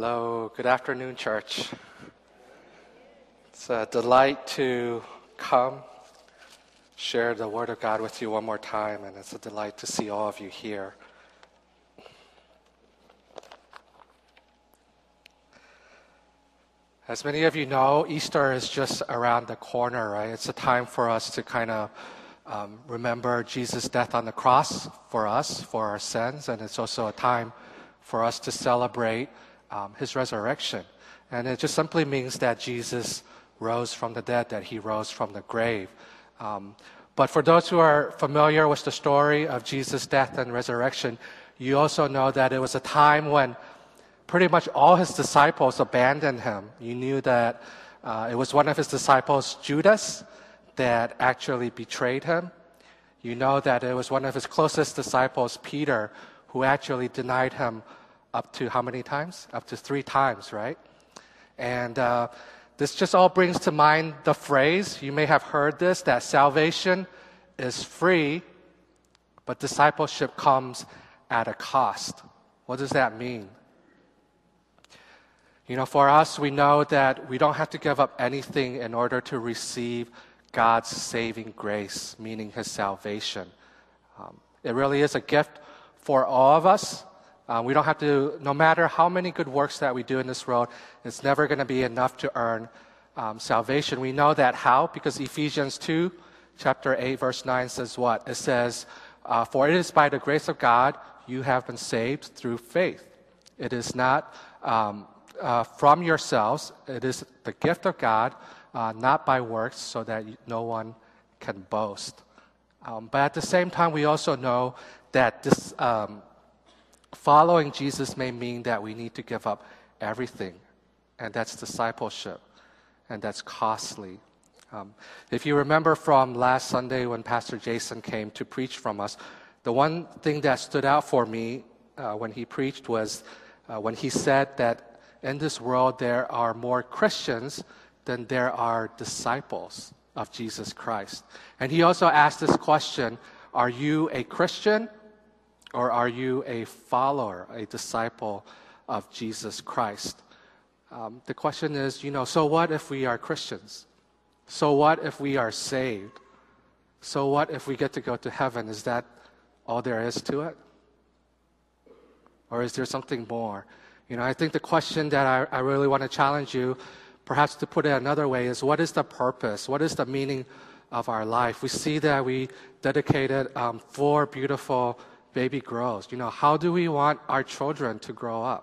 Hello, good afternoon, church. It's a delight to come share the Word of God with you one more time, and it's a delight to see all of you here. As many of you know, Easter is just around the corner, right? It's a time for us to kind of um, remember Jesus' death on the cross for us, for our sins, and it's also a time for us to celebrate um, his resurrection. And it just simply means that Jesus rose from the dead, that he rose from the grave. Um, but for those who are familiar with the story of Jesus' death and resurrection, you also know that it was a time when pretty much all his disciples abandoned him. You knew that uh, it was one of his disciples, Judas, that actually betrayed him. You know that it was one of his closest disciples, Peter, who actually denied him up to how many times? Up to three times, right? And uh, this just all brings to mind the phrase, you may have heard this, that salvation is free, but discipleship comes at a cost. What does that mean? You know, for us, we know that we don't have to give up anything in order to receive God's saving grace, meaning His salvation. Um, it really is a gift for all of us. Uh, we don't have to, no matter how many good works that we do in this world, it's never going to be enough to earn um, salvation. We know that how? Because Ephesians 2, chapter 8, verse 9 says what? It says, uh, For it is by the grace of God you have been saved through faith. It is not um, uh, from yourselves, it is the gift of God, uh, not by works, so that no one can boast. Um, but at the same time, we also know that this um, Following Jesus may mean that we need to give up everything, and that's discipleship, and that's costly. Um, if you remember from last Sunday when Pastor Jason came to preach from us, the one thing that stood out for me uh, when he preached was uh, when he said that in this world there are more Christians than there are disciples of Jesus Christ. And he also asked this question Are you a Christian or are you a follower, a disciple of Jesus Christ? Um, the question is, you know, so what if we are Christians? So what if we are saved? So what if we get to go to heaven? Is that all there is to it? Or is there something more? You know, I think the question that I, I really want to challenge you, perhaps to put it another way, is what is the purpose? What is the meaning of our life? We see that we dedicated um, four beautiful baby grows. You know, how do we want our children to grow up?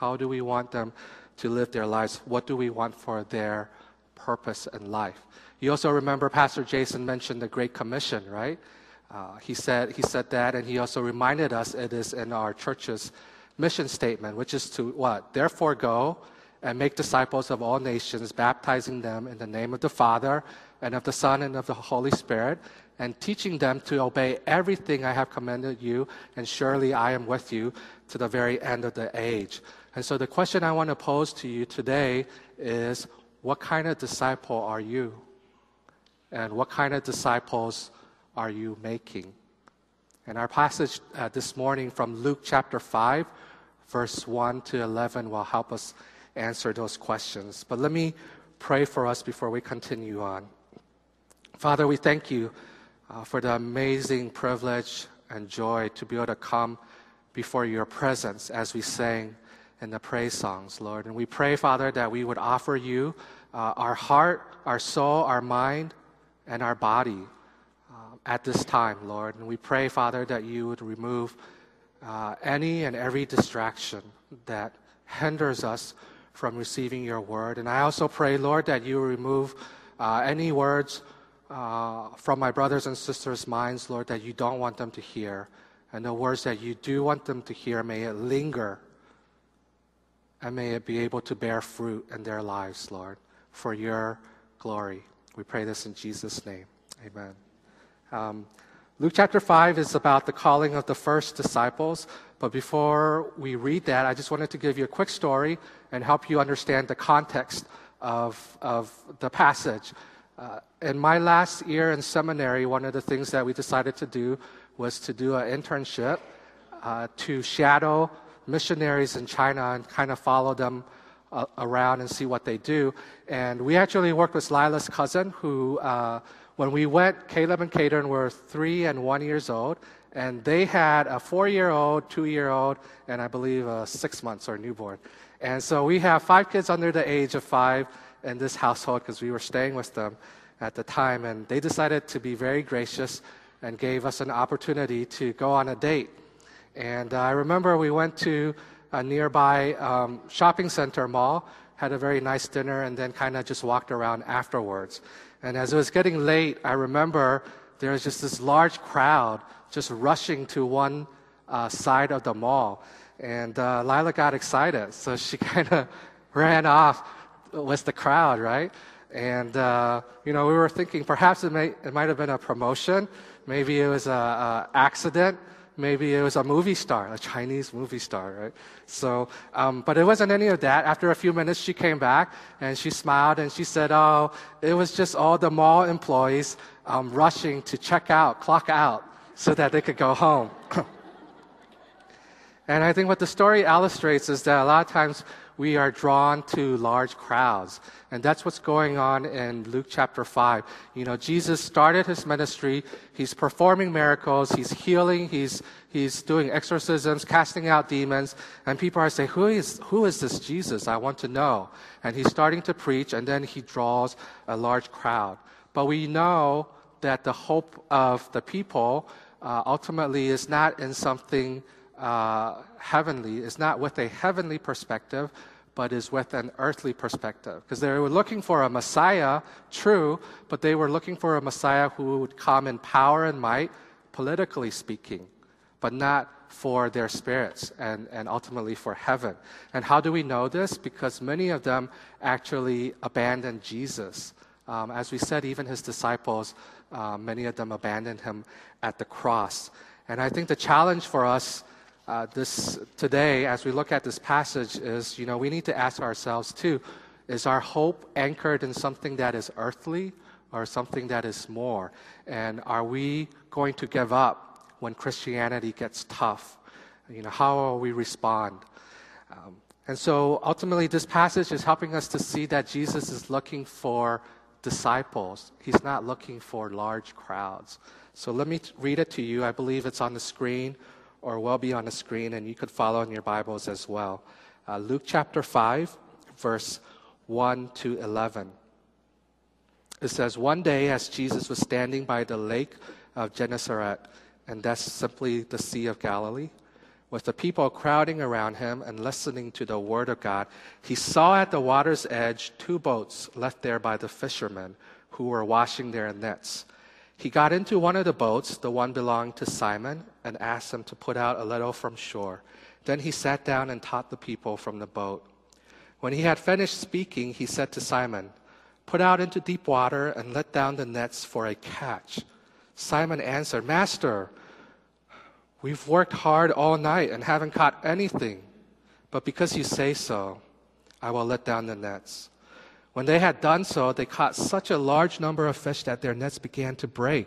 How do we want them to live their lives? What do we want for their purpose in life? You also remember Pastor Jason mentioned the Great Commission, right? Uh, he said he said that, and he also reminded us it is in our church's mission statement, which is to what? Therefore, go and make disciples of all nations, baptizing them in the name of the Father and of the Son and of the Holy Spirit, and teaching them to obey everything I have commanded you, and surely I am with you to the very end of the age. And so the question I want to pose to you today is what kind of disciple are you? And what kind of disciples are you making? And our passage uh, this morning from Luke chapter 5, verse 1 to 11 will help us answer those questions. But let me pray for us before we continue on. Father, we thank you uh, for the amazing privilege and joy to be able to come before your presence as we sang in the praise songs, Lord. And we pray, Father, that we would offer you uh, our heart, our soul, our mind, and our body uh, at this time, Lord. And we pray, Father, that you would remove uh, any and every distraction that hinders us from receiving your word. And I also pray, Lord, that you remove uh, any words uh, from my brothers and sisters' minds, Lord, that you don't want them to hear. And the words that you do want them to hear, may it linger and may it be able to bear fruit in their lives, Lord, for your glory. We pray this in Jesus' name. Amen. Um, Luke chapter 5 is about the calling of the first disciples. But before we read that, I just wanted to give you a quick story and help you understand the context of, of the passage. Uh, in my last year in seminary, one of the things that we decided to do was to do an internship uh, to shadow missionaries in China and kind of follow them uh, around and see what they do. And we actually worked with Lila's cousin, who, uh, when we went, Caleb and Caden were three and one years old, and they had a four year old, two year old, and I believe a six months or newborn. And so we have five kids under the age of five in this household because we were staying with them at the time. And they decided to be very gracious and gave us an opportunity to go on a date. And uh, I remember we went to a nearby um, shopping center mall, had a very nice dinner, and then kind of just walked around afterwards. And as it was getting late, I remember there was just this large crowd just rushing to one uh, side of the mall. And uh, Lila got excited, so she kind of ran off with the crowd, right? And, uh, you know, we were thinking perhaps it, may, it might have been a promotion. Maybe it was an accident. Maybe it was a movie star, a Chinese movie star, right? So, um, but it wasn't any of that. After a few minutes, she came back and she smiled and she said, Oh, it was just all the mall employees um, rushing to check out, clock out, so that they could go home. and I think what the story illustrates is that a lot of times we are drawn to large crowds. And that's what's going on in Luke chapter 5. You know, Jesus started his ministry. He's performing miracles. He's healing. He's, he's doing exorcisms, casting out demons. And people are saying, who is, who is this Jesus? I want to know. And he's starting to preach, and then he draws a large crowd. But we know that the hope of the people uh, ultimately is not in something uh, heavenly, is not with a heavenly perspective, but is with an earthly perspective. Because they were looking for a Messiah, true, but they were looking for a Messiah who would come in power and might, politically speaking, but not for their spirits and, and ultimately for heaven. And how do we know this? Because many of them actually abandoned Jesus. Um, as we said, even his disciples, uh, many of them abandoned him at the cross. And I think the challenge for us uh, this today, as we look at this passage, is you know we need to ask ourselves too: Is our hope anchored in something that is earthly or something that is more? And are we going to give up when Christianity gets tough? You know, how will we respond? Um, and so ultimately, this passage is helping us to see that Jesus is looking for disciples. He's not looking for large crowds. So let me read it to you. I believe it's on the screen or will be on the screen, and you could follow in your Bibles as well. Uh, Luke chapter 5, verse 1 to 11. It says, One day, as Jesus was standing by the lake of Gennesaret, and that's simply the Sea of Galilee, with the people crowding around him and listening to the word of God, he saw at the water's edge two boats left there by the fishermen who were washing their nets. He got into one of the boats, the one belonging to Simon, and asked them to put out a little from shore. Then he sat down and taught the people from the boat. When he had finished speaking, he said to Simon, Put out into deep water and let down the nets for a catch. Simon answered, Master, we've worked hard all night and haven't caught anything. But because you say so, I will let down the nets. When they had done so, they caught such a large number of fish that their nets began to break.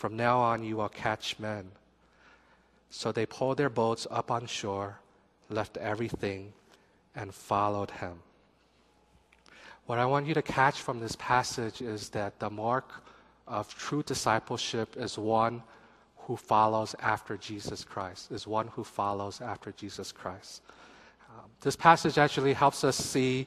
From now on, you will catch men. So they pulled their boats up on shore, left everything, and followed him. What I want you to catch from this passage is that the mark of true discipleship is one who follows after Jesus Christ, is one who follows after Jesus Christ. Um, this passage actually helps us see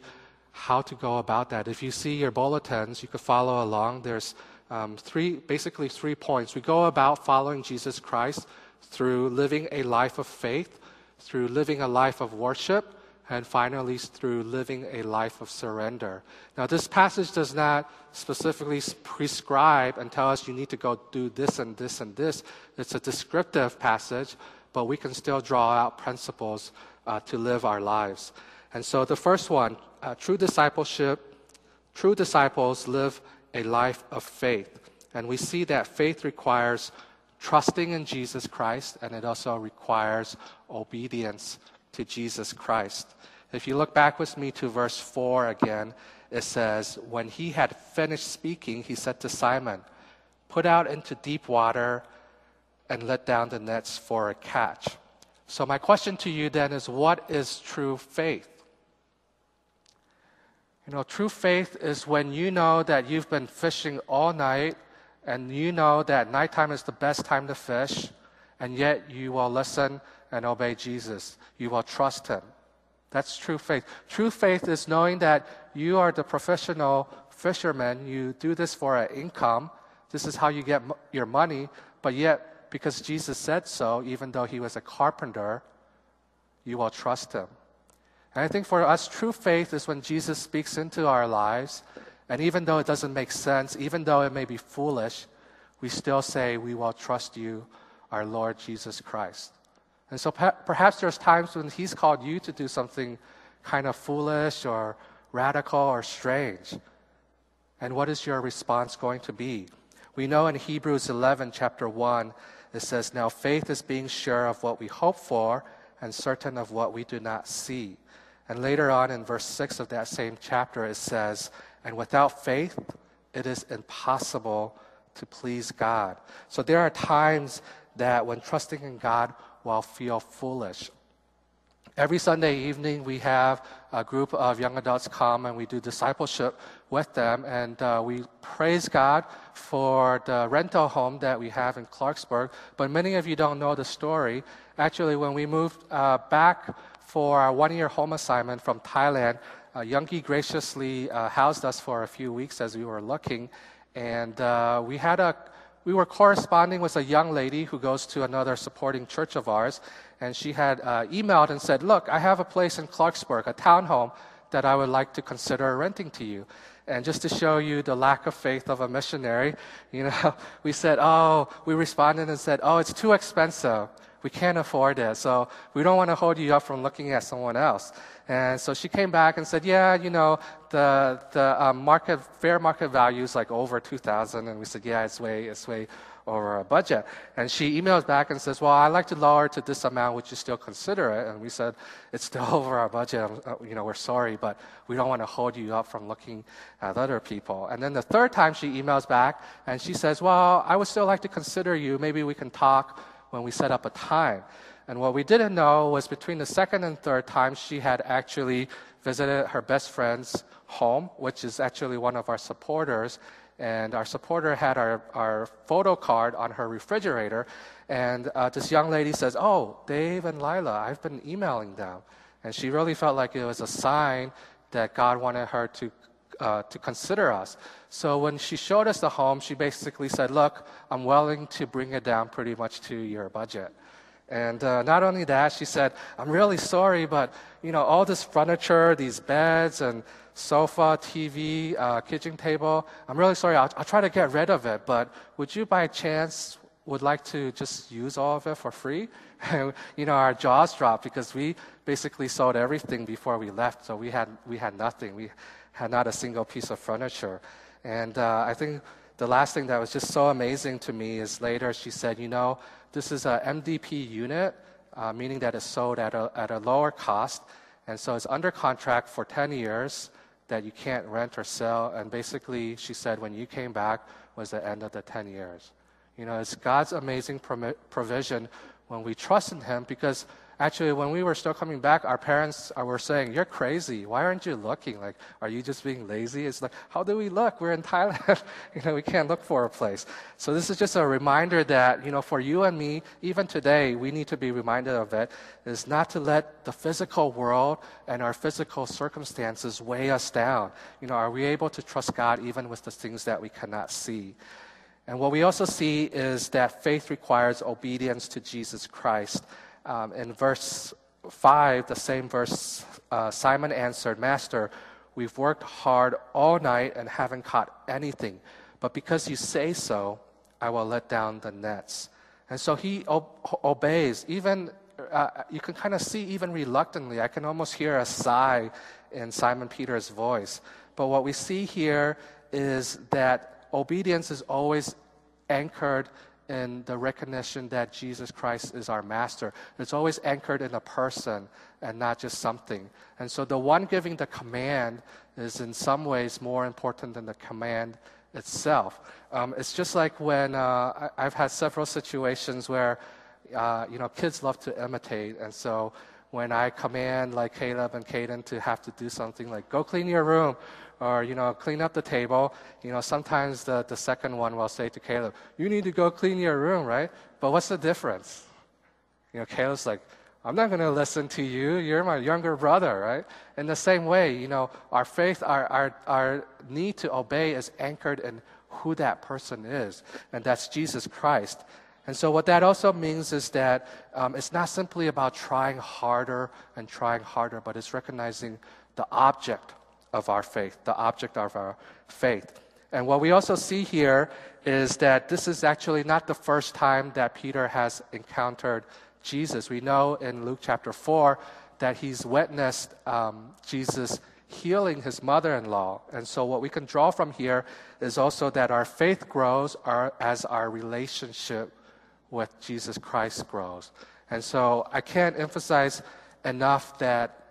how to go about that. If you see your bulletins, you could follow along. There's um, three, basically three points. We go about following Jesus Christ through living a life of faith, through living a life of worship, and finally through living a life of surrender. Now, this passage does not specifically prescribe and tell us you need to go do this and this and this. It's a descriptive passage, but we can still draw out principles uh, to live our lives. And so the first one, uh, true discipleship, true disciples live a life of faith. And we see that faith requires trusting in Jesus Christ, and it also requires obedience to Jesus Christ. If you look back with me to verse 4 again, it says, When he had finished speaking, he said to Simon, Put out into deep water and let down the nets for a catch. So, my question to you then is what is true faith? You know, true faith is when you know that you've been fishing all night and you know that nighttime is the best time to fish, and yet you will listen and obey Jesus. You will trust Him. That's true faith. True faith is knowing that you are the professional fisherman. You do this for an income. This is how you get your money, but yet because Jesus said so, even though he was a carpenter, you will trust him. And I think for us, true faith is when Jesus speaks into our lives, and even though it doesn't make sense, even though it may be foolish, we still say, We will trust you, our Lord Jesus Christ. And so perhaps there's times when He's called you to do something kind of foolish or radical or strange. And what is your response going to be? We know in Hebrews 11, chapter 1, it says, Now faith is being sure of what we hope for and certain of what we do not see. And later on in verse 6 of that same chapter, it says, And without faith, it is impossible to please God. So there are times that when trusting in God, we'll feel foolish. Every Sunday evening, we have a group of young adults come and we do discipleship with them. And uh, we praise God for the rental home that we have in Clarksburg. But many of you don't know the story. Actually, when we moved uh, back for our one year home assignment from Thailand, uh, Youngie graciously uh, housed us for a few weeks as we were looking. And uh, we had a we were corresponding with a young lady who goes to another supporting church of ours, and she had uh, emailed and said, Look, I have a place in Clarksburg, a townhome that I would like to consider renting to you. And just to show you the lack of faith of a missionary, you know, we said, Oh, we responded and said, Oh, it's too expensive. We can't afford it. So we don't want to hold you up from looking at someone else. And so she came back and said, yeah, you know, the, the um, market, fair market value is like over 2000 And we said, yeah, it's way, it's way over our budget. And she emails back and says, well, I'd like to lower to this amount. Would you still consider it? And we said, it's still over our budget. Uh, you know, we're sorry, but we don't want to hold you up from looking at other people. And then the third time she emails back and she says, well, I would still like to consider you. Maybe we can talk when we set up a time. And what we didn't know was between the second and third time, she had actually visited her best friend's home, which is actually one of our supporters. And our supporter had our, our photo card on her refrigerator. And uh, this young lady says, Oh, Dave and Lila, I've been emailing them. And she really felt like it was a sign that God wanted her to, uh, to consider us. So when she showed us the home, she basically said, Look, I'm willing to bring it down pretty much to your budget. And uh, not only that, she said, I'm really sorry, but you know, all this furniture, these beds and sofa, TV, uh, kitchen table, I'm really sorry. I'll, I'll try to get rid of it, but would you by chance would like to just use all of it for free? And, you know, our jaws dropped because we basically sold everything before we left, so we had, we had nothing. We had not a single piece of furniture. And uh, I think the last thing that was just so amazing to me is later she said, you know, this is a MDP unit, uh, meaning that it's sold at a, at a lower cost. And so it's under contract for 10 years that you can't rent or sell. And basically, she said, when you came back was the end of the 10 years. You know, it's God's amazing provision when we trust in Him because Actually, when we were still coming back, our parents uh, were saying, You're crazy. Why aren't you looking? Like, are you just being lazy? It's like, How do we look? We're in Thailand. you know, we can't look for a place. So, this is just a reminder that, you know, for you and me, even today, we need to be reminded of it, is not to let the physical world and our physical circumstances weigh us down. You know, are we able to trust God even with the things that we cannot see? And what we also see is that faith requires obedience to Jesus Christ. Um, in verse 5, the same verse, uh, Simon answered, Master, we've worked hard all night and haven't caught anything. But because you say so, I will let down the nets. And so he ob- obeys, even uh, you can kind of see even reluctantly. I can almost hear a sigh in Simon Peter's voice. But what we see here is that obedience is always anchored in the recognition that Jesus Christ is our master. It's always anchored in a person and not just something. And so the one giving the command is in some ways more important than the command itself. Um, it's just like when uh, I, have had several situations where, uh, you know, kids love to imitate. And so when I command like Caleb and Caden to have to do something like go clean your room or you know clean up the table. You know sometimes the, the second one will say to caleb you need to go clean your room right? But what's the difference? You know caleb's like i'm not going to listen to you. You're my younger brother right? In the same way you know our faith our, our, our need to obey is anchored in who that person is and that's jesus christ. And so, what that also means is that um, it's not simply about trying harder and trying harder, but it's recognizing the object of our faith, the object of our faith. And what we also see here is that this is actually not the first time that Peter has encountered Jesus. We know in Luke chapter 4 that he's witnessed um, Jesus healing his mother in law. And so, what we can draw from here is also that our faith grows our, as our relationship with Jesus Christ grows. And so, I can't emphasize enough that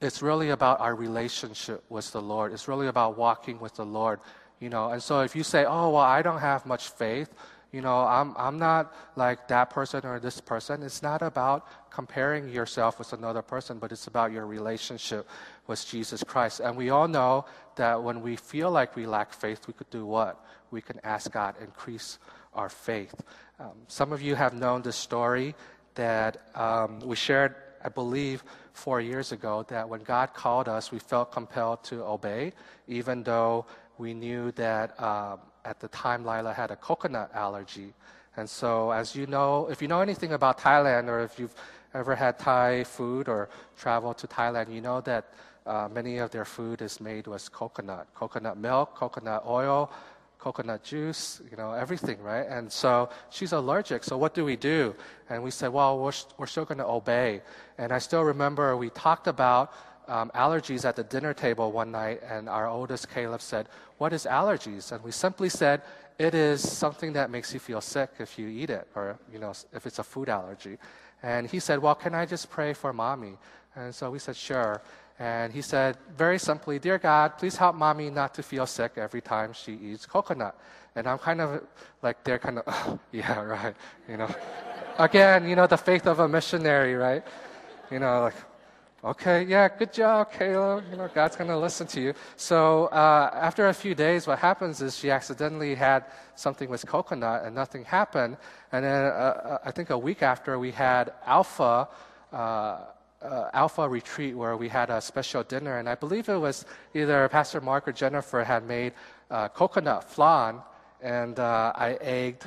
it's really about our relationship with the Lord. It's really about walking with the Lord, you know. And so if you say, "Oh, well, I don't have much faith," you know, I'm I'm not like that person or this person. It's not about comparing yourself with another person, but it's about your relationship with Jesus Christ. And we all know that when we feel like we lack faith, we could do what? We can ask God increase our faith. Um, some of you have known the story that um, we shared I believe, four years ago that when God called us, we felt compelled to obey, even though we knew that um, at the time Lila had a coconut allergy. And so, as you know, if you know anything about Thailand or if you've ever had Thai food or traveled to Thailand, you know that uh, many of their food is made with coconut, coconut milk, coconut oil, coconut juice, you know, everything, right? And so she's allergic. So what do we do? And we said, well, we're, we're still going to obey. And I still remember we talked about um, allergies at the dinner table one night, and our oldest Caleb said, What is allergies? And we simply said, It is something that makes you feel sick if you eat it, or you know, if it's a food allergy. And he said, Well, can I just pray for mommy? And so we said, Sure. And he said, very simply, Dear God, please help mommy not to feel sick every time she eats coconut. And I'm kind of like, they're kind of, oh, yeah, right. You know, again, you know, the faith of a missionary, right? You know, like, okay, yeah, good job, Caleb. You know, God's going to listen to you. So uh, after a few days, what happens is she accidentally had something with coconut and nothing happened. And then uh, uh I think a week after, we had Alpha. Uh, uh, Alpha retreat where we had a special dinner, and I believe it was either Pastor Mark or Jennifer had made uh, coconut flan, and uh, I egged,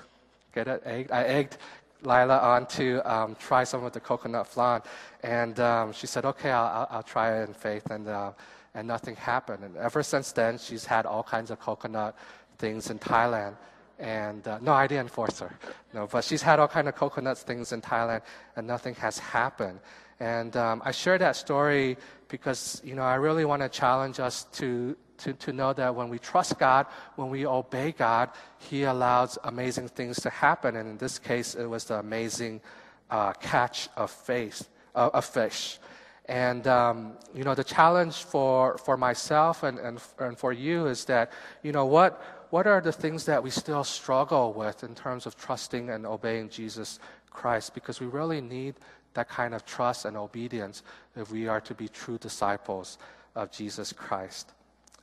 get it, egged? I egged Lila on to um, try some of the coconut flan, and um, she said, "Okay, I'll, I'll, try it in faith," and uh, and nothing happened. And ever since then, she's had all kinds of coconut things in Thailand. And uh, no, I didn't force her. No, but she's had all kind of coconut things in Thailand, and nothing has happened. And um, I share that story because, you know, I really want to challenge us to, to, to know that when we trust God, when we obey God, He allows amazing things to happen. And in this case, it was the amazing uh, catch of, faith, uh, of fish. And, um, you know, the challenge for, for myself and, and, and for you is that, you know, what, what are the things that we still struggle with in terms of trusting and obeying Jesus Christ? Because we really need that kind of trust and obedience if we are to be true disciples of Jesus Christ.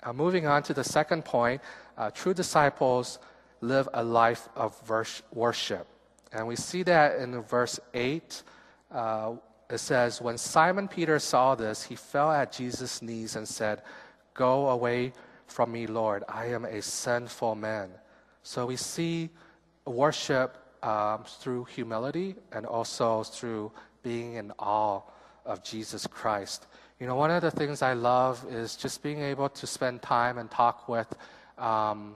Uh, moving on to the second point, uh, true disciples live a life of worship. And we see that in verse 8. Uh, it says, When Simon Peter saw this, he fell at Jesus' knees and said, Go away from me, Lord. I am a sinful man. So we see worship um, through humility and also through being in awe of Jesus Christ. You know, one of the things I love is just being able to spend time and talk with um,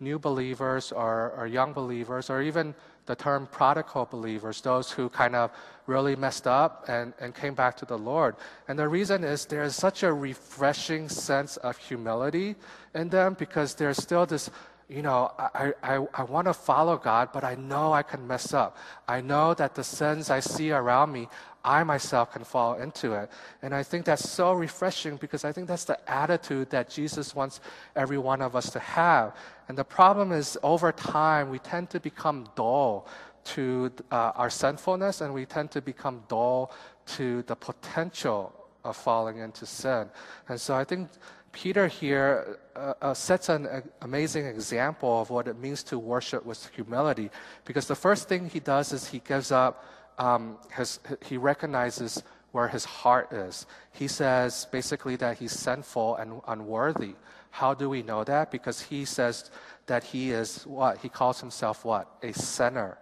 new believers or, or young believers or even the term prodigal believers, those who kind of really messed up and, and came back to the Lord. And the reason is there's such a refreshing sense of humility in them because there's still this you know, I, I, I want to follow God, but I know I can mess up. I know that the sins I see around me, I myself can fall into it. And I think that's so refreshing because I think that's the attitude that Jesus wants every one of us to have. And the problem is, over time, we tend to become dull to uh, our sinfulness and we tend to become dull to the potential of falling into sin. And so I think Peter here uh, uh, sets an uh, amazing example of what it means to worship with humility. Because the first thing he does is he gives up, um, his, he recognizes where his heart is. He says basically that he's sinful and unworthy. How do we know that? Because he says that he is what? He calls himself what? A sinner.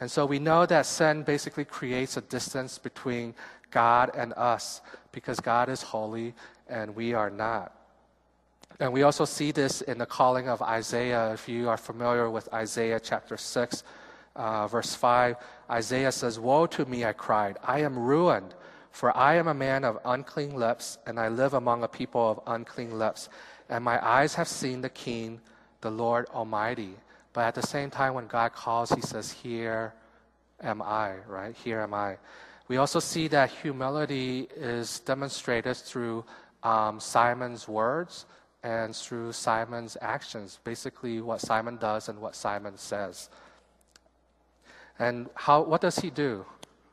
And so we know that sin basically creates a distance between God and us because God is holy and we are not. And we also see this in the calling of Isaiah. If you are familiar with Isaiah chapter 6, uh, verse 5, Isaiah says, Woe to me, I cried. I am ruined, for I am a man of unclean lips, and I live among a people of unclean lips. And my eyes have seen the King, the Lord Almighty. But at the same time, when God calls, he says, Here am I, right? Here am I. We also see that humility is demonstrated through um, Simon's words and through Simon's actions, basically what Simon does and what Simon says. And how, what does he do?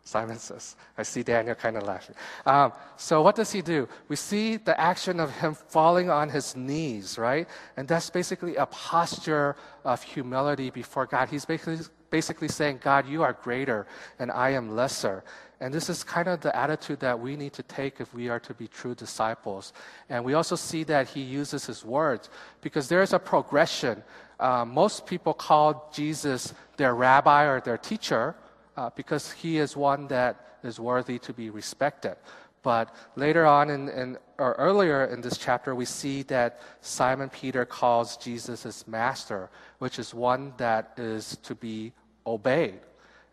Simon says. I see Daniel kind of laughing. Um, so, what does he do? We see the action of him falling on his knees, right? And that's basically a posture of humility before God. He's basically, basically saying, God, you are greater and I am lesser. And this is kind of the attitude that we need to take if we are to be true disciples. And we also see that he uses his words because there's a progression. Uh, most people call Jesus their rabbi or their teacher uh, because he is one that is worthy to be respected. But later on, in, in, or earlier in this chapter, we see that Simon Peter calls Jesus his master, which is one that is to be obeyed.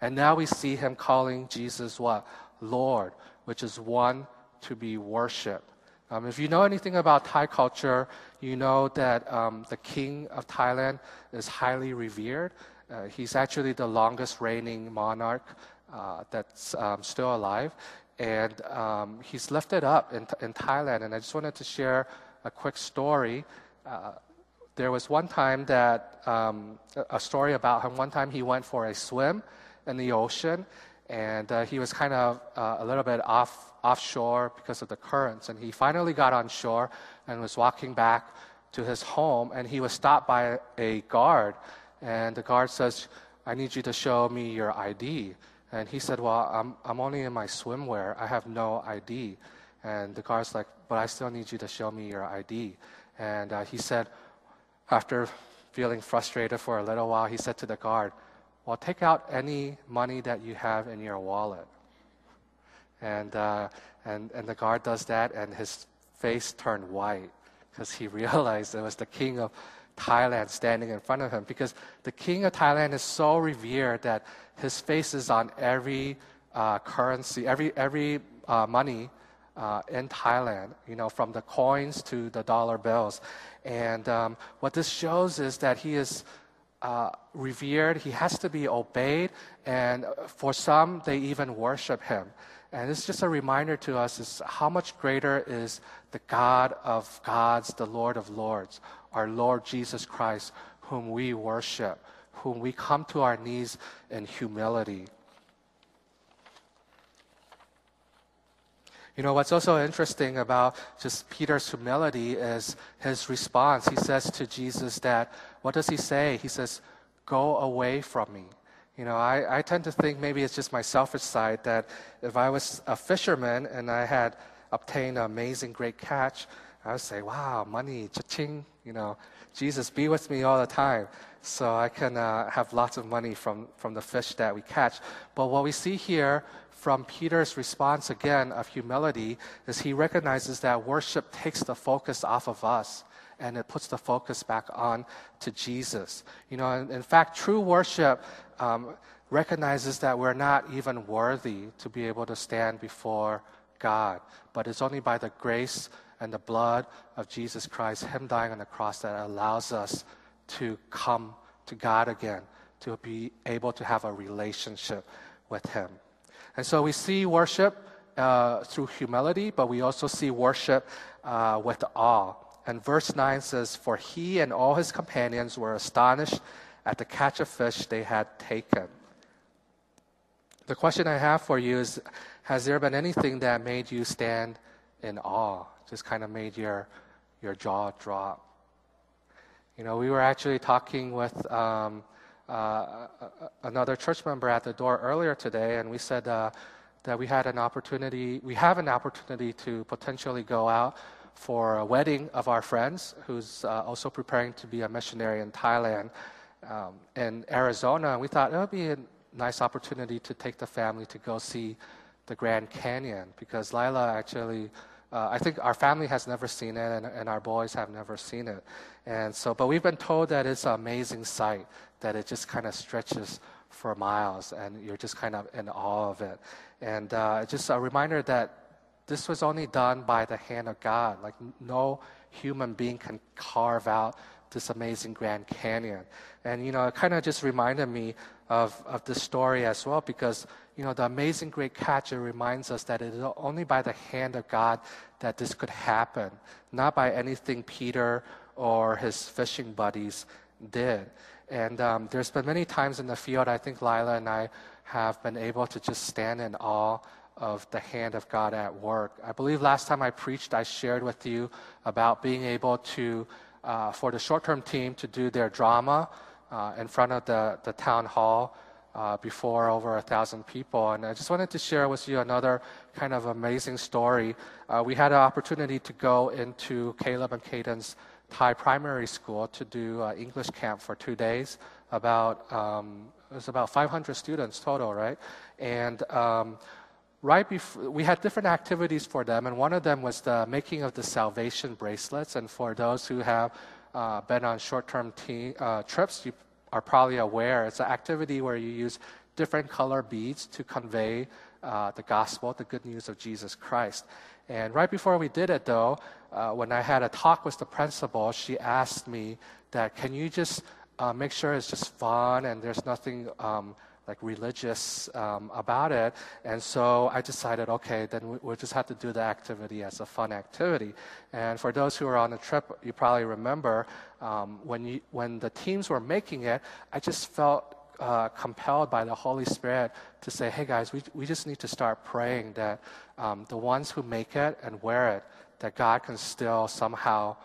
And now we see him calling Jesus what? Lord, which is one to be worshiped. Um, if you know anything about Thai culture, you know that um, the king of Thailand is highly revered. Uh, he's actually the longest reigning monarch uh, that's um, still alive. And um, he's lifted up in, in Thailand. And I just wanted to share a quick story. Uh, there was one time that, um, a story about him. One time he went for a swim in the ocean, and uh, he was kind of uh, a little bit off offshore because of the currents. And he finally got on shore and was walking back to his home, and he was stopped by a guard, and the guard says, "I need you to show me your ID." And he said, "Well, I'm I'm only in my swimwear. I have no ID." And the guard's like, "But I still need you to show me your ID." And uh, he said, after feeling frustrated for a little while, he said to the guard, well, take out any money that you have in your wallet. And, uh, and, and the guard does that, and his face turned white because he realized it was the king of Thailand standing in front of him. Because the king of Thailand is so revered that his face is on every uh, currency, every, every uh, money uh, in Thailand, you know, from the coins to the dollar bills. And um, what this shows is that he is uh, revered, he has to be obeyed, and for some, they even worship him. And it's just a reminder to us is how much greater is the God of gods, the Lord of lords, our Lord Jesus Christ, whom we worship, whom we come to our knees in humility. You know, what's also interesting about just Peter's humility is his response. He says to Jesus that, what does he say? He says, Go away from me. You know, I, I tend to think maybe it's just my selfish side that if I was a fisherman and I had obtained an amazing, great catch, I would say, wow, money, cha-ching, you know, Jesus, be with me all the time so I can uh, have lots of money from, from the fish that we catch. But what we see here from Peter's response again of humility is he recognizes that worship takes the focus off of us and it puts the focus back on to Jesus. You know, in, fact, true worship, um, recognizes that we're not even worthy to be able to stand before God, but it's only by the grace and the blood of Jesus Christ, Him dying on the cross, that allows us to come to God again, to be able to have a relationship with Him. And so we see worship uh, through humility, but we also see worship uh, with awe. And verse 9 says, For he and all his companions were astonished at the catch of fish they had taken. The question I have for you is Has there been anything that made you stand in awe? Just kind of made your, your jaw drop? You know, we were actually talking with um, uh, another church member at the door earlier today, and we said uh, that we had an opportunity, we have an opportunity to potentially go out for a wedding of our friends who's uh, also preparing to be a missionary in Thailand um, in Arizona. And we thought it would be a nice opportunity to take the family to go see the Grand Canyon because Lila actually, uh, I think our family has never seen it and, and, our boys have never seen it. And so, but we've been told that it's an amazing sight, that it just kind of stretches for miles and you're just kind of in awe of it. And uh, just a reminder that this was only done by the hand of God. Like no human being can carve out this amazing Grand Canyon. And, you know, it kind of just reminded me of, of this story as well because, you know, the amazing great catch, it reminds us that it is only by the hand of God that this could happen, not by anything Peter or his fishing buddies did. And um, there's been many times in the field, I think Lila and I have been able to just stand in awe of the hand of God at work. I believe last time I preached, I shared with you about being able to, uh, for the short term team to do their drama uh, in front of the, the town hall uh, before over a thousand people. And I just wanted to share with you another kind of amazing story. Uh, we had an opportunity to go into Caleb and Caden's Thai primary school to do uh, English camp for two days. About um, it was about 500 students total, right? And um, right before we had different activities for them, and one of them was the making of the salvation bracelets. And for those who have uh, been on short-term uh, trips, you are probably aware it's an activity where you use different color beads to convey uh, the gospel, the good news of Jesus Christ. And right before we did it, though, uh, when I had a talk with the principal, she asked me that, "Can you just uh, make sure it's just fun and there's nothing." Um, like religious um, about it. And so I decided, okay, then we, we'll just have to do the activity as a fun activity. And for those who are on the trip, you probably remember um, when, you, when the teams were making it, I just felt uh, compelled by the Holy Spirit to say, hey guys, we, we just need to start praying that um, the ones who make it and wear it, that God can still somehow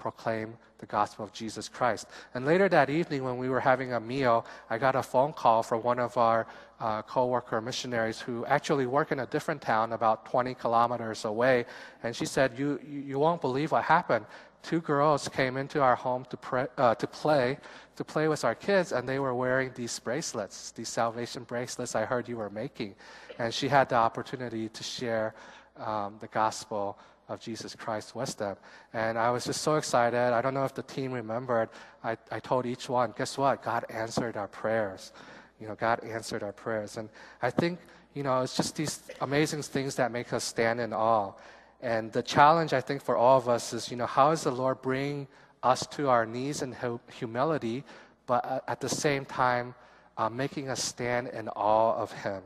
proclaim the gospel of Jesus Christ. And later that evening, when we were having a meal, I got a phone call from one of our uh, co-worker missionaries who actually work in a different town about 20 kilometers away. And she said, "You you won't believe what happened. Two girls came into our home to pray, uh, to play to play with our kids, and they were wearing these bracelets, these salvation bracelets. I heard you were making." And she had the opportunity to share um, the gospel of Jesus Christ with them. And I was just so excited. I don't know if the team remembered. I, I told each one, guess what? God answered our prayers. You know, God answered our prayers. And I think, you know, it's just these amazing things that make us stand in awe. And the challenge, I think, for all of us is, you know, how is the Lord bring us to our knees in humility, but at the same time, uh, making us stand in awe of Him?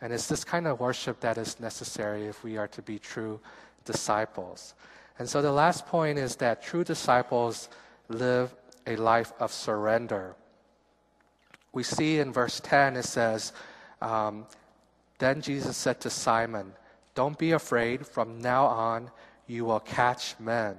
And it's this kind of worship that is necessary if we are to be true disciples. And so the last point is that true disciples live a life of surrender. We see in verse 10, it says, um, Then Jesus said to Simon, Don't be afraid, from now on you will catch men.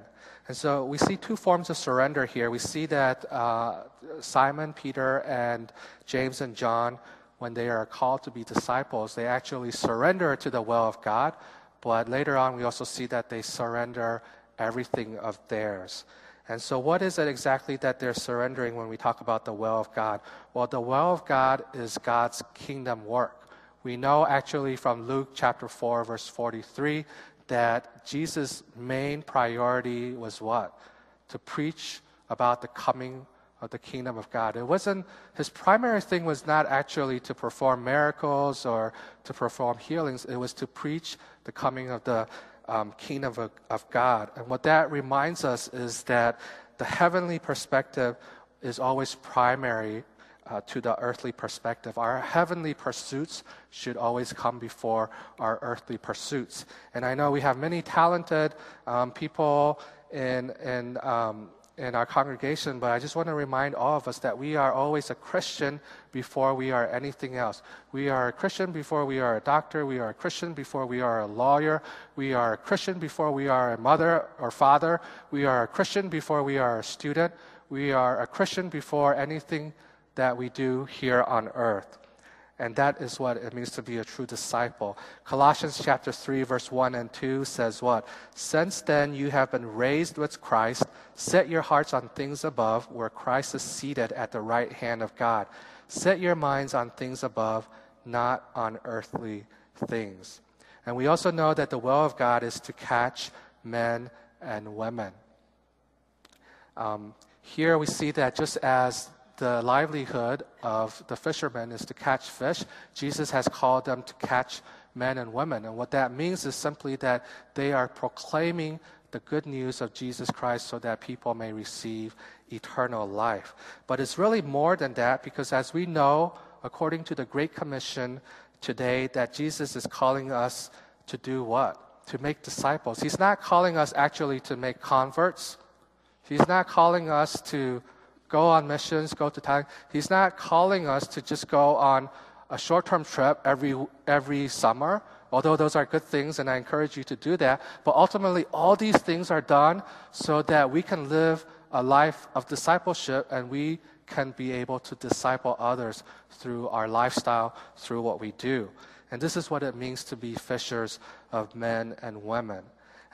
And so we see two forms of surrender here. We see that uh, Simon, Peter, and James and John, when they are called to be disciples, they actually surrender to the will of God but later on, we also see that they surrender everything of theirs. And so, what is it exactly that they're surrendering when we talk about the will of God? Well, the will of God is God's kingdom work. We know actually from Luke chapter 4, verse 43, that Jesus' main priority was what? To preach about the coming of the kingdom of God. It wasn't his primary thing was not actually to perform miracles or to perform healings. It was to preach the coming of the um, kingdom of, of God. And what that reminds us is that the heavenly perspective is always primary uh, to the earthly perspective. Our heavenly pursuits should always come before our earthly pursuits. And I know we have many talented um, people in, in um, in our congregation, but I just want to remind all of us that we are always a Christian before we are anything else. We are a Christian before we are a doctor. We are a Christian before we are a lawyer. We are a Christian before we are a mother or father. We are a Christian before we are a student. We are a Christian before anything that we do here on earth. And that is what it means to be a true disciple. Colossians chapter 3 verse 1 and 2 says what? Since then you have been raised with Christ, set your hearts on things above where Christ is seated at the right hand of God. Set your minds on things above, not on earthly things. And we also know that the will of God is to catch men and women. Um, here we see that just as the livelihood of the fishermen is to catch fish. Jesus has called them to catch men and women. And what that means is simply that they are proclaiming the good news of Jesus Christ so that people may receive eternal life. But it's really more than that because as we know, according to the Great Commission today, that Jesus is calling us to do what? To make disciples. He's not calling us actually to make converts. He's not calling us to go on missions, go to Thailand. He's not calling us to just go on a short-term trip every every summer. Although those are good things, and I encourage you to do that. But ultimately, all these things are done so that we can live a life of discipleship, and we can be able to disciple others through our lifestyle, through what we do. And this is what it means to be fishers of men and women.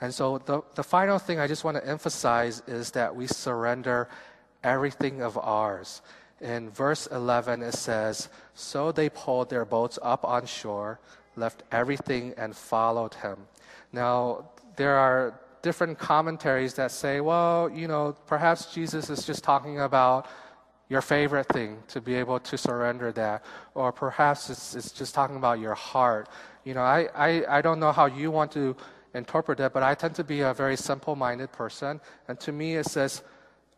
And so the, the final thing I just want to emphasize is that we surrender everything of ours. In verse 11, it says, So they pulled their boats up on shore, left everything, and followed him. Now, there are different commentaries that say, well, you know, perhaps Jesus is just talking about your favorite thing to be able to surrender that. Or perhaps it's, it's just talking about your heart. You know, I, I, I don't know how you want to interpret it, but I tend to be a very simple minded person. And to me, it says,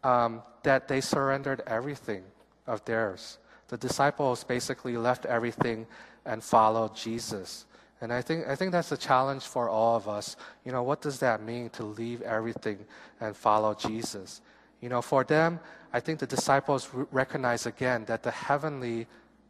um, that they surrendered everything of theirs. The disciples basically left everything and followed Jesus. And I think, I think that's a challenge for all of us. You know, what does that mean to leave everything and follow Jesus? You know, for them, I think the disciples recognize again that the heavenly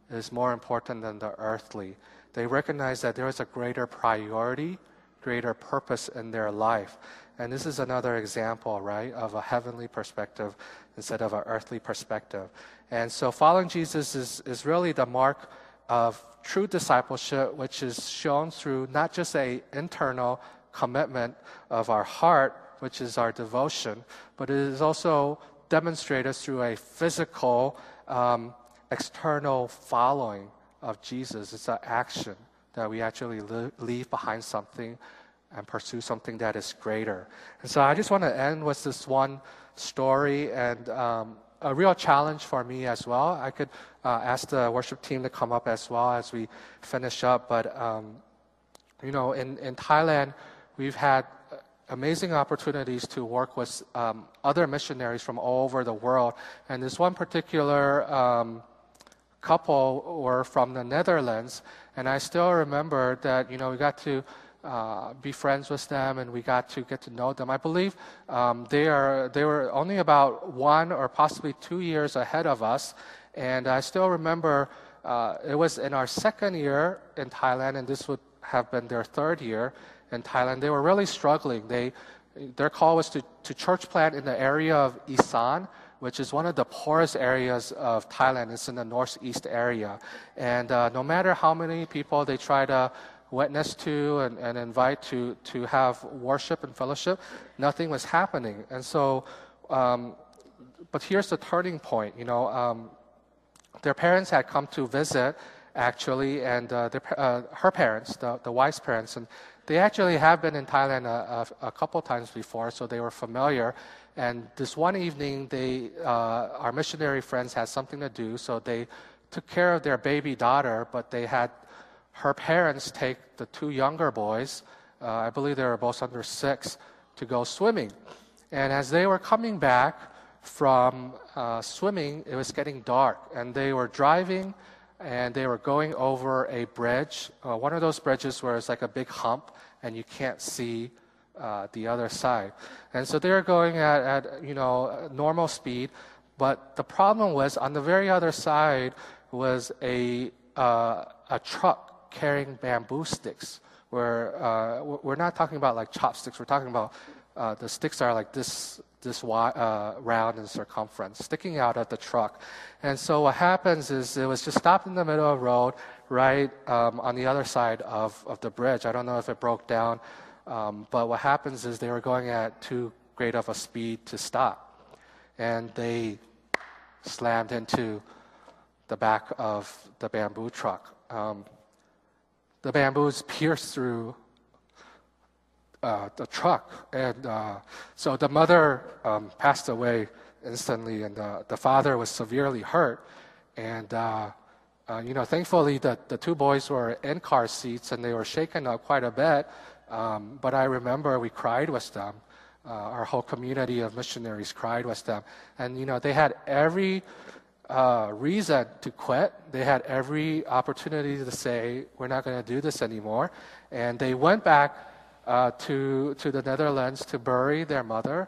is more important than the earthly. They recognize that there is a greater priority, greater purpose in their life. And this is another example, right, of a heavenly perspective instead of an earthly perspective. And so following Jesus is, is really the mark of true discipleship, which is shown through not just a internal commitment of our heart, which is our devotion, but it is also demonstrated through a physical, um, external following of Jesus. It's an action that we actually leave behind something and pursue something that is greater. And so I just want to end with this one story and um, a real challenge for me as well. I could uh, ask the worship team to come up as well as we finish up. But, um, you know, in, in Thailand, we've had amazing opportunities to work with um, other missionaries from all over the world. And this one particular um, couple were from the Netherlands. And I still remember that, you know, we got to uh, be friends with them and we got to get to know them. I believe um, they, are, they were only about one or possibly two years ahead of us. And I still remember uh, it was in our second year in Thailand, and this would have been their third year in Thailand. They were really struggling. They, their call was to, to church plant in the area of Isan, which is one of the poorest areas of Thailand. It's in the northeast area. And uh, no matter how many people they try to witness to and, and invite to, to have worship and fellowship, nothing was happening. And so, um, but here's the turning point. You know, um, their parents had come to visit, actually, and uh, the, uh, her parents, the, the wife's parents, and they actually have been in Thailand a, a, a, couple times before, so they were familiar. And this one evening, they, uh, our missionary friends had something to do, so they took care of their baby daughter, but they had her parents take the two younger boys, uh, I believe they were both under six, to go swimming. And as they were coming back from uh, swimming, it was getting dark, and they were driving and they were going over a bridge, uh, one of those bridges where it's like a big hump and you can't see uh, the other side. And so they were going at, at, you know, normal speed, but the problem was on the very other side was a, uh, a truck carrying bamboo sticks. Where uh, we're not talking about like chopsticks, we're talking about uh, the sticks are like this this wide, uh, round in circumference, sticking out of the truck. And so what happens is it was just stopped in the middle of the road, right um, on the other side of, of the bridge. I don't know if it broke down, um, but what happens is they were going at too great of a speed to stop. And they slammed into the back of the bamboo truck. Um, the bamboos pierced through uh, the truck. And uh, so the mother um, passed away instantly, and the, the father was severely hurt. And, uh, uh, you know, thankfully, the, the two boys were in car seats and they were shaken up quite a bit. Um, but I remember we cried with them. Uh, our whole community of missionaries cried with them. And, you know, they had every uh, reason to quit. They had every opportunity to say, we're not going to do this anymore. And they went back uh, to, to the Netherlands to bury their mother,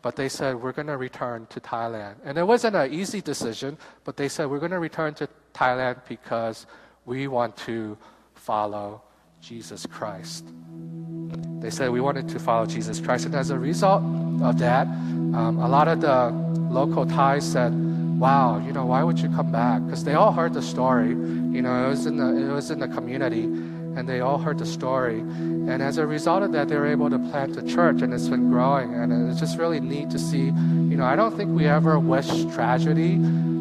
but they said, We're going to return to Thailand. And it wasn't an easy decision, but they said, We're going to return to Thailand because we want to follow Jesus Christ. They said, We wanted to follow Jesus Christ. And as a result of that, um, a lot of the local Thais said, Wow, you know, why would you come back? Because they all heard the story. You know, it was in the, it was in the community and they all heard the story. And as a result of that, they were able to plant a church, and it's been growing. And it's just really neat to see. You know, I don't think we ever wish tragedy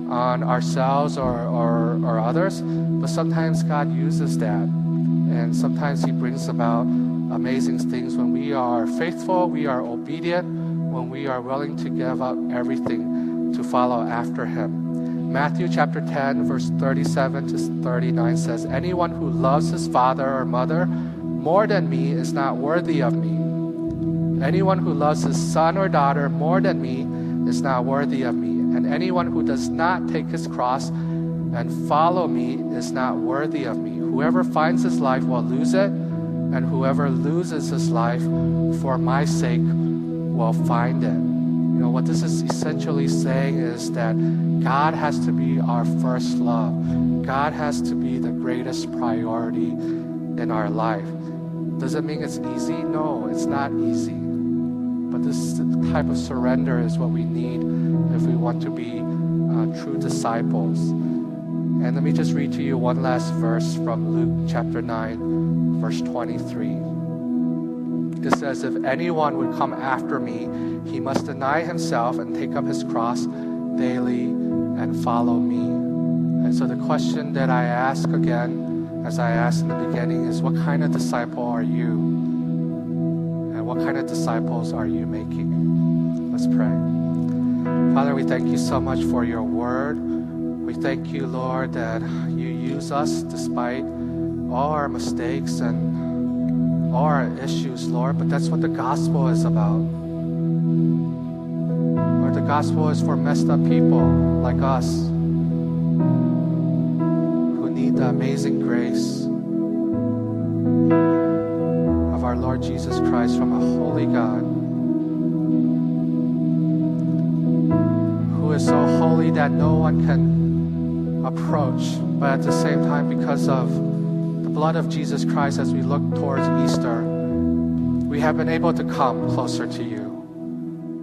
on ourselves or, or, or others, but sometimes God uses that. And sometimes He brings about amazing things when we are faithful, we are obedient, when we are willing to give up everything to follow after Him. Matthew chapter 10, verse 37 to 39 says, Anyone who loves his father or mother more than me is not worthy of me. Anyone who loves his son or daughter more than me is not worthy of me. And anyone who does not take his cross and follow me is not worthy of me. Whoever finds his life will lose it, and whoever loses his life for my sake will find it. You know, what this is essentially saying is that God has to be our first love. God has to be the greatest priority in our life. Does it mean it's easy? No, it's not easy. But this type of surrender is what we need if we want to be uh, true disciples. And let me just read to you one last verse from Luke chapter 9, verse 23. It says, If anyone would come after me, he must deny himself and take up his cross daily and follow me. And so the question that I ask again, as I asked in the beginning, is what kind of disciple are you? And what kind of disciples are you making? Let's pray. Father, we thank you so much for your word. We thank you, Lord, that you use us despite all our mistakes and our issues, Lord, but that's what the gospel is about. Lord, the gospel is for messed up people like us who need the amazing grace of our Lord Jesus Christ from a holy God who is so holy that no one can approach, but at the same time, because of blood of Jesus Christ as we look towards Easter, we have been able to come closer to you.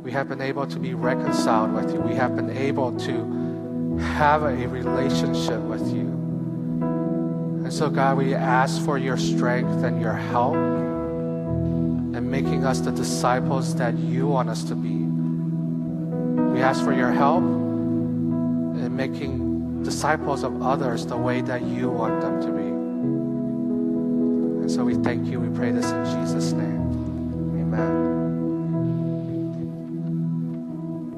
We have been able to be reconciled with you. We have been able to have a relationship with you. And so, God, we ask for your strength and your help in making us the disciples that you want us to be. We ask for your help in making disciples of others the way that you want them to be. So we thank you. We pray this in Jesus' name.